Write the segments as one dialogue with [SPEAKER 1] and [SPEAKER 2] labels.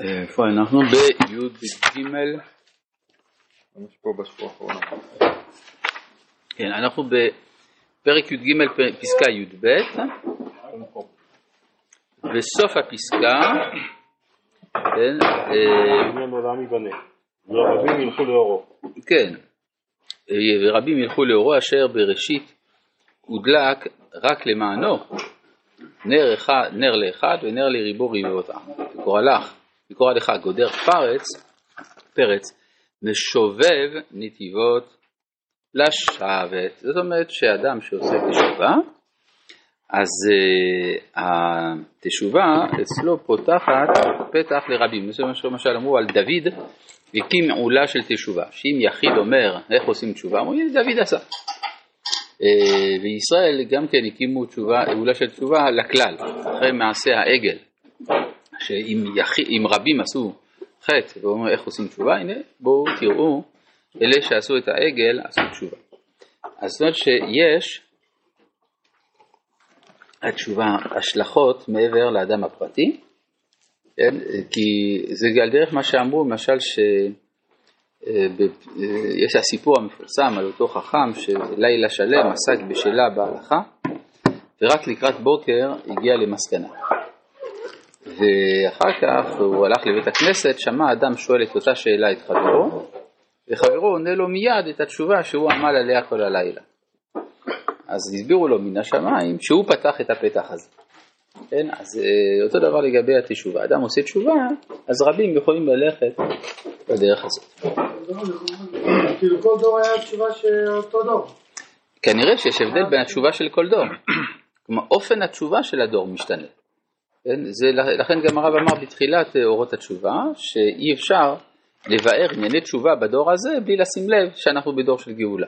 [SPEAKER 1] איפה אנחנו? בי"ג. כן, אנחנו בפרק י"ג פסקה י"ב בסוף הפסקה כן, אה.
[SPEAKER 2] ורבים ילכו לאורו.
[SPEAKER 1] כן, אה, ורבים ילכו לאורו אשר בראשית הודלק רק למענו נר, אחד, נר לאחד ונר לריבו ריבותם וקורא לך, וקורא לך גודר פרץ, פרץ משובב נתיבות לשבת. זאת אומרת שאדם שעושה תשובה, אז uh, התשובה אצלו פותחת פתח לרבים. זה מה שלמשל אמרו על דוד, הקים עולה של תשובה. שאם יחיד אומר איך עושים תשובה, אמרו הנה דוד עשה. Uh, וישראל גם כן הקימו תשובה, עולה של תשובה לכלל, אחרי מעשה העגל. שאם רבים עשו חטא ואומרים איך עושים תשובה, הנה בואו תראו, אלה שעשו את העגל עשו תשובה. אז זאת שיש התשובה השלכות מעבר לאדם הפרטי, כן? כי זה על דרך מה שאמרו, למשל שיש הסיפור המפורסם על אותו חכם שלילה שלם עסק בשאלה בהלכה ורק לקראת בוקר הגיע למסקנה. ואחר כך הוא הלך לבית הכנסת, שמע אדם שואל את אותה שאלה את חברו, וחברו עונה לו מיד את התשובה שהוא עמל עליה כל הלילה. אז הסבירו לו מן השמיים שהוא פתח את הפתח הזה. כן, אז אה, אותו דבר לגבי התשובה. אדם עושה תשובה, אז רבים יכולים ללכת בדרך הזאת.
[SPEAKER 3] כאילו כל דור היה תשובה של אותו דור.
[SPEAKER 1] כנראה שיש הבדל בין התשובה של כל דור. כלומר, אופן התשובה של הדור משתנה. כן? זה, לכן גם הרב אמר בתחילת אה, אורות התשובה, שאי אפשר לבאר ענייני תשובה בדור הזה בלי לשים לב שאנחנו בדור של גאולה.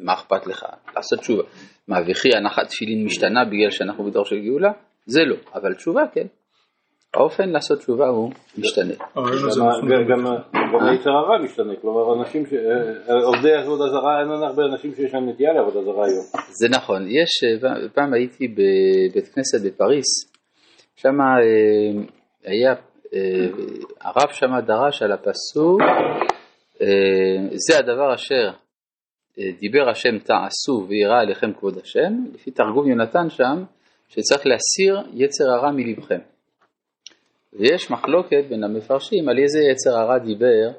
[SPEAKER 1] מה אכפת לך? לעשות תשובה. מה וכי הנחת תפילין משתנה בגלל שאנחנו בדור של גאולה? זה לא, אבל תשובה כן. האופן לעשות תשובה הוא משתנה.
[SPEAKER 2] גם היצר הרע משתנה, כלומר אנשים, עובדי עבודה זרה, אין הרבה אנשים שיש להם נטייה לעבודה זרה היום.
[SPEAKER 1] זה נכון, יש, אה, פעם הייתי בבית כנסת בפריס, שם אה, היה, אה, הרב שם דרש על הפסוק, זה הדבר אשר דיבר השם תעשו ויראה עליכם כבוד השם, לפי תרגום יונתן שם, שצריך להסיר יצר הרע מלבכם. ויש מחלוקת בין המפרשים על איזה יצר הרע דיבר,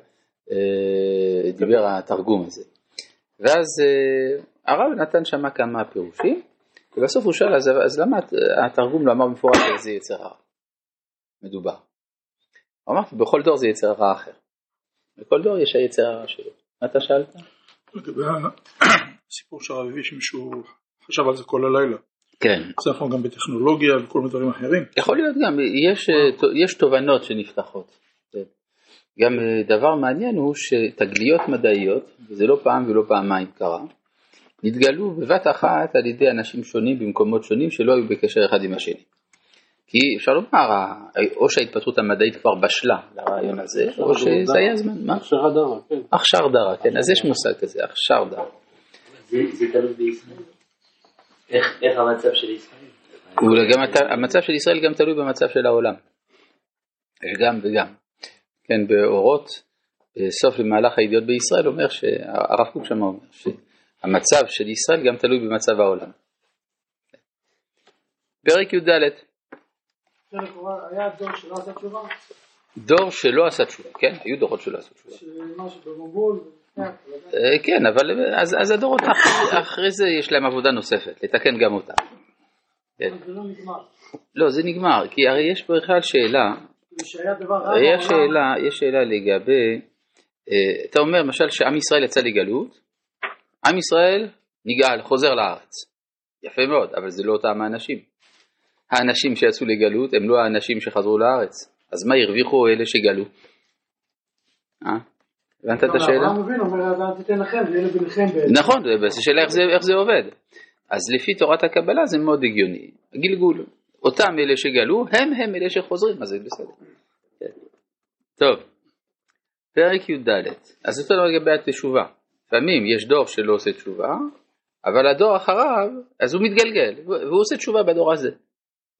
[SPEAKER 1] דיבר התרגום הזה. ואז הרב נתן שם כמה פירושים, ובסוף הוא שאל, אז, אז למה התרגום לא אמר במפורש איזה יצר הרע מדובר? הוא אמר, בכל דור זה יצר הרע אחר. בכל דור יש היצר הרע שלו. מה אתה שאלת?
[SPEAKER 3] לגבי הסיפור של הרב אביב שמישהו חשב על זה כל הלילה.
[SPEAKER 1] כן.
[SPEAKER 3] זה נכון גם בטכנולוגיה וכל מיני דברים אחרים.
[SPEAKER 1] יכול להיות גם, יש, יש תובנות שנפתחות. גם דבר מעניין הוא שתגליות מדעיות, וזה לא פעם ולא פעמיים קרה, נתגלו בבת אחת על ידי אנשים שונים במקומות שונים שלא היו בקשר אחד עם השני. כי אפשר לומר, או שההתפתחות המדעית כבר בשלה לרעיון הזה, או שזה היה זמן. מה?
[SPEAKER 2] הכשרה דרה, כן.
[SPEAKER 1] הכשר דרה, כן, אז יש מושג כזה, הכשר דרה.
[SPEAKER 4] זה תלוי בישראל. איך המצב של ישראל?
[SPEAKER 1] המצב של ישראל גם תלוי במצב של העולם. יש גם וגם. כן, באורות, סוף למהלך הידיעות בישראל אומר, הרב קוק שם אומר, המצב של ישראל גם תלוי במצב העולם. פרק י"ד
[SPEAKER 3] היה דור שלא עשה תשובה?
[SPEAKER 1] דור שלא עשה תשובה, כן, היו דורות שלא עשו תשובה.
[SPEAKER 3] במבול?
[SPEAKER 1] אה, כן, אבל אז, אז הדורות אחרי, אחרי זה יש להם עבודה נוספת, לתקן גם אותה. כן.
[SPEAKER 3] לא
[SPEAKER 1] זה נגמר, כי הרי יש בכלל יש שאלה, יש שאלה לגבי, אה, אתה אומר למשל שעם ישראל יצא לגלות, עם ישראל נגאל, חוזר לארץ. יפה מאוד, אבל זה לא אותם האנשים. האנשים שיצאו לגלות הם לא האנשים שחזרו לארץ. אז מה הרוויחו אלה שגלו? אה? הבנת את השאלה?
[SPEAKER 3] ואלה ביניכם בעצם.
[SPEAKER 1] נכון, זו שאלה איך זה, זה עובד. אז לפי תורת הקבלה זה מאוד הגיוני. גלגול. אותם אלה שגלו, הם הם אלה שחוזרים, אז זה בסדר. כן. טוב, פרק י"ד. אז דבר לגבי התשובה. לפעמים יש דור שלא עושה תשובה, אבל הדור אחריו, אז הוא מתגלגל, והוא עושה תשובה בדור הזה.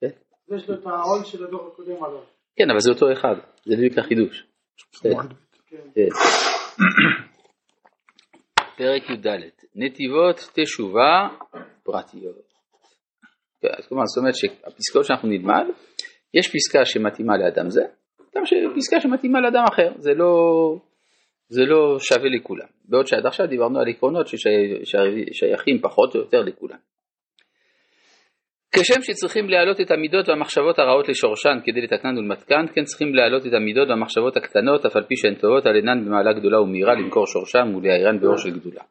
[SPEAKER 1] כן?
[SPEAKER 3] יש לו את העול של הדור הקודם עליו.
[SPEAKER 1] כן, אבל זה אותו אחד, זה בדיוק החידוש. כן. כן. פרק י"ד, נתיבות תשובה פרטיות. כלומר, זאת אומרת שהפסקאות שאנחנו נלמד, יש פסקה שמתאימה לאדם זה, גם פסקה שמתאימה לאדם אחר, זה לא, זה לא שווה לכולם. בעוד שעד עכשיו דיברנו על עקרונות ששייכים פחות או יותר לכולם. כשם שצריכים להעלות את המידות והמחשבות הרעות לשורשן כדי לתקנן ולמתקן, כן צריכים להעלות את המידות והמחשבות הקטנות, אף על פי שהן טובות, על אינן במעלה גדולה ומהירה למכור שורשן ולהעירן באור של גדולה.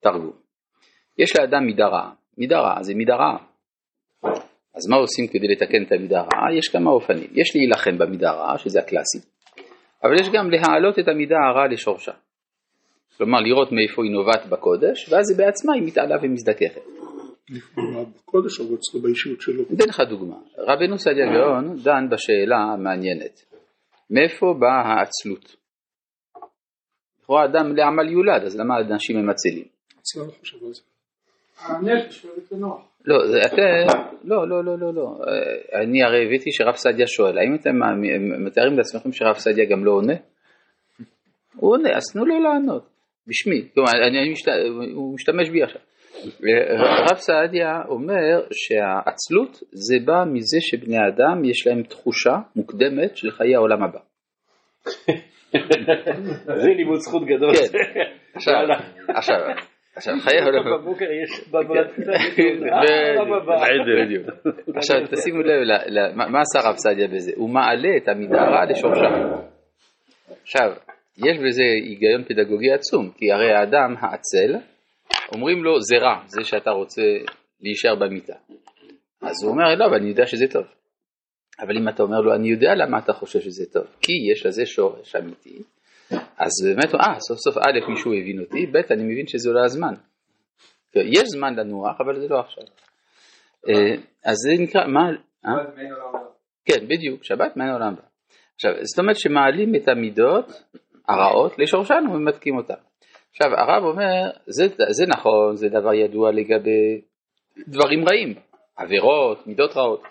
[SPEAKER 1] תרגום. יש לאדם מידה רעה. מידה רעה זה מידה רעה. אז מה עושים כדי לתקן את המידה הרעה? יש כמה אופנים. יש להילחם במידה הרעה, שזה הקלאסי, אבל יש גם להעלות את המידה הרעה לשורשה. כלומר, לראות מאיפה היא נובעת בקודש, ואז היא בעצמה היא מתעלה ומזדככת.
[SPEAKER 3] בקודש או אצלו באישיות שלו?
[SPEAKER 1] אתן לך דוגמה. רבנו סעדיה גאון דן בשאלה המעניינת. מאיפה באה העצלות? לכאורה אדם לעמל יולד, אז למה אנשים הם עצלים?
[SPEAKER 3] אצלנו לא חושב על זה.
[SPEAKER 5] הנפש שואלת לנוח.
[SPEAKER 1] לא, אתם, לא, לא, לא, לא, לא. אני הרי הבאתי שרב סעדיה שואל, האם אתם מתארים לעצמכם שרב סעדיה גם לא עונה? הוא עונה, אז תנו לו לענות, בשמי, כלומר, אני, משת... הוא משתמש בי עכשיו. רב סעדיה אומר שהעצלות זה בא מזה שבני אדם יש להם תחושה מוקדמת של חיי העולם הבא.
[SPEAKER 2] זה לימוד זכות גדול.
[SPEAKER 1] כן. עכשיו, עכשיו חיי הבא.
[SPEAKER 2] בבוקר יש
[SPEAKER 1] בדיוק. עכשיו תשימו לב, מה עשה רב סעדיה בזה? הוא מעלה את המידה הרעה לשורשה. עכשיו, יש בזה היגיון פדגוגי עצום, כי הרי האדם העצל, אומרים לו זה רע, זה שאתה רוצה להישאר במיטה. אז הוא אומר, לא, אבל אני יודע שזה טוב. אבל אם אתה אומר לו, אני יודע למה אתה חושב שזה טוב, כי יש לזה שורש אמיתי, אז באמת, אה, סוף סוף א', מישהו הבין אותי, ב', אני מבין שזה לא הזמן. יש זמן לנוח, אבל זה לא עכשיו. אה, אז זה נקרא, מה, אה? כן, בדיוק, שבת מעין העולם הבא. עכשיו, זאת אומרת שמעלים את המידות הרעות לשורשן וממתקים אותן. עכשיו, הרב אומר, זה, זה נכון, זה דבר ידוע לגבי דברים רעים, עבירות, מידות רעות,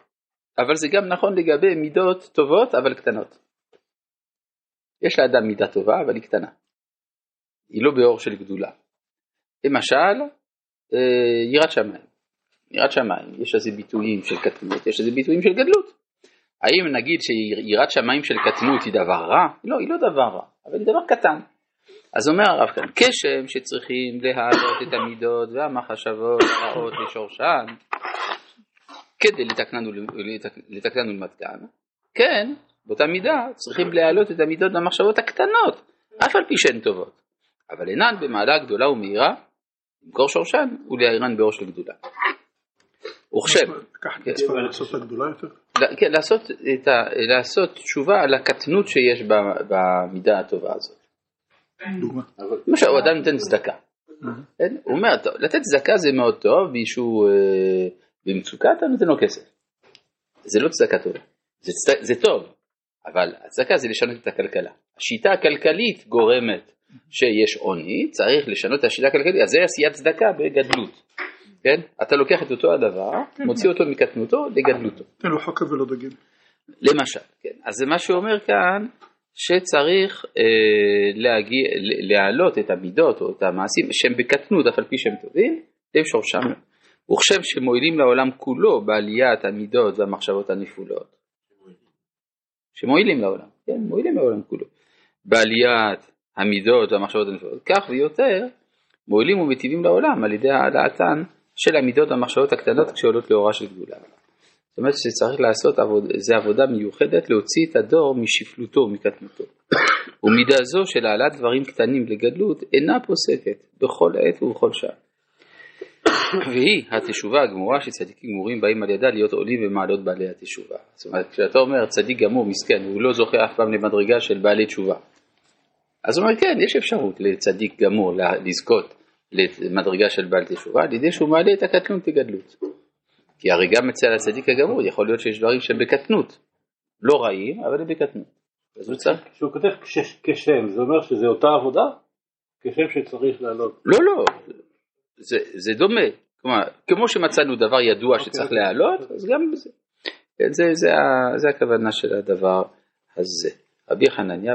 [SPEAKER 1] אבל זה גם נכון לגבי מידות טובות אבל קטנות. יש לאדם מידה טובה, אבל היא קטנה. היא לא באור של גדולה. למשל, אה, יראת שמיים. יראת שמיים, יש לזה ביטויים של קטנות, יש לזה ביטויים של גדלות. האם נגיד שיראת שמיים של קטנות היא דבר רע? לא, היא לא דבר רע, אבל היא דבר קטן. אז אומר הרב כאן, כשם שצריכים להעלות את המידות והמחשבות הרעות לשורשן, כדי לתקנן ולמתקן, כן, באותה מידה צריכים להעלות את המידות והמחשבות הקטנות, אף על פי שהן טובות, אבל אינן במעלה גדולה ומהירה, למכור שורשן ולהעירן באור של גדולה. וכשם,
[SPEAKER 3] לקחת מצווה לעשות את?
[SPEAKER 1] כן, לעשות, ה, לעשות תשובה על הקטנות שיש במידה הטובה הזאת. למשל, הוא אדם נותן צדקה. כן? הוא אומר, לתת צדקה זה מאוד טוב, מישהו אה, במצוקה אתה נותן לו כסף. זה לא צדקה טובה, זה טוב, אבל הצדקה זה לשנות את הכלכלה. השיטה הכלכלית גורמת שיש עוני, צריך לשנות את השיטה הכלכלית, אז זה עשיית צדקה בגדלות. כן? אתה לוקח את אותו הדבר, מוציא אותו מקטנותו לגדלותו.
[SPEAKER 3] תן לו חכה ולא דגים.
[SPEAKER 1] למשל, כן. אז זה מה שאומר כאן, שצריך אה, להגיע, להעלות את המידות או את המעשים שהם בקטנות אף על פי שהם טובים, הם שורשם. וכשם שמועילים לעולם כולו בעליית המידות והמחשבות הנפולות. שמועילים לעולם, כן, מועילים לעולם כולו. בעליית המידות והמחשבות הנפולות. כך ויותר מועילים ומטיבים לעולם על ידי העלאתן של המידות והמחשבות הקטנות כשעולות לאורה של גדולה. זאת אומרת שצריך לעשות עבוד, זה עבודה מיוחדת להוציא את הדור משפלותו ומקטנותו. ומידה זו של העלאת דברים קטנים לגדלות אינה פוסקת בכל עת ובכל שעה. והיא התשובה הגמורה שצדיקים גמורים באים על ידה להיות עולים במעלות בעלי התשובה. זאת אומרת כשאתה אומר צדיק גמור מסכן הוא לא זוכה אף פעם למדרגה של בעלי תשובה. אז הוא אומר כן יש אפשרות לצדיק גמור לזכות למדרגה של בעל תשובה על ידי שהוא מעלה את הקטנות לגדלות. כי הרי גם אצל הצדיק הגמור יכול להיות שיש דברים שהם בקטנות, לא רעים אבל הם בקטנות. אז הוא צריך...
[SPEAKER 2] כשהוא כותב כשם זה אומר שזה אותה עבודה? כשם שצריך לעלות.
[SPEAKER 1] לא לא, זה, זה דומה, כלומר כמו שמצאנו דבר ידוע
[SPEAKER 2] אוקיי.
[SPEAKER 1] שצריך להעלות אז גם בזה. כן, זה, זה, ה- זה הכוונה של הדבר הזה. רבי חנניה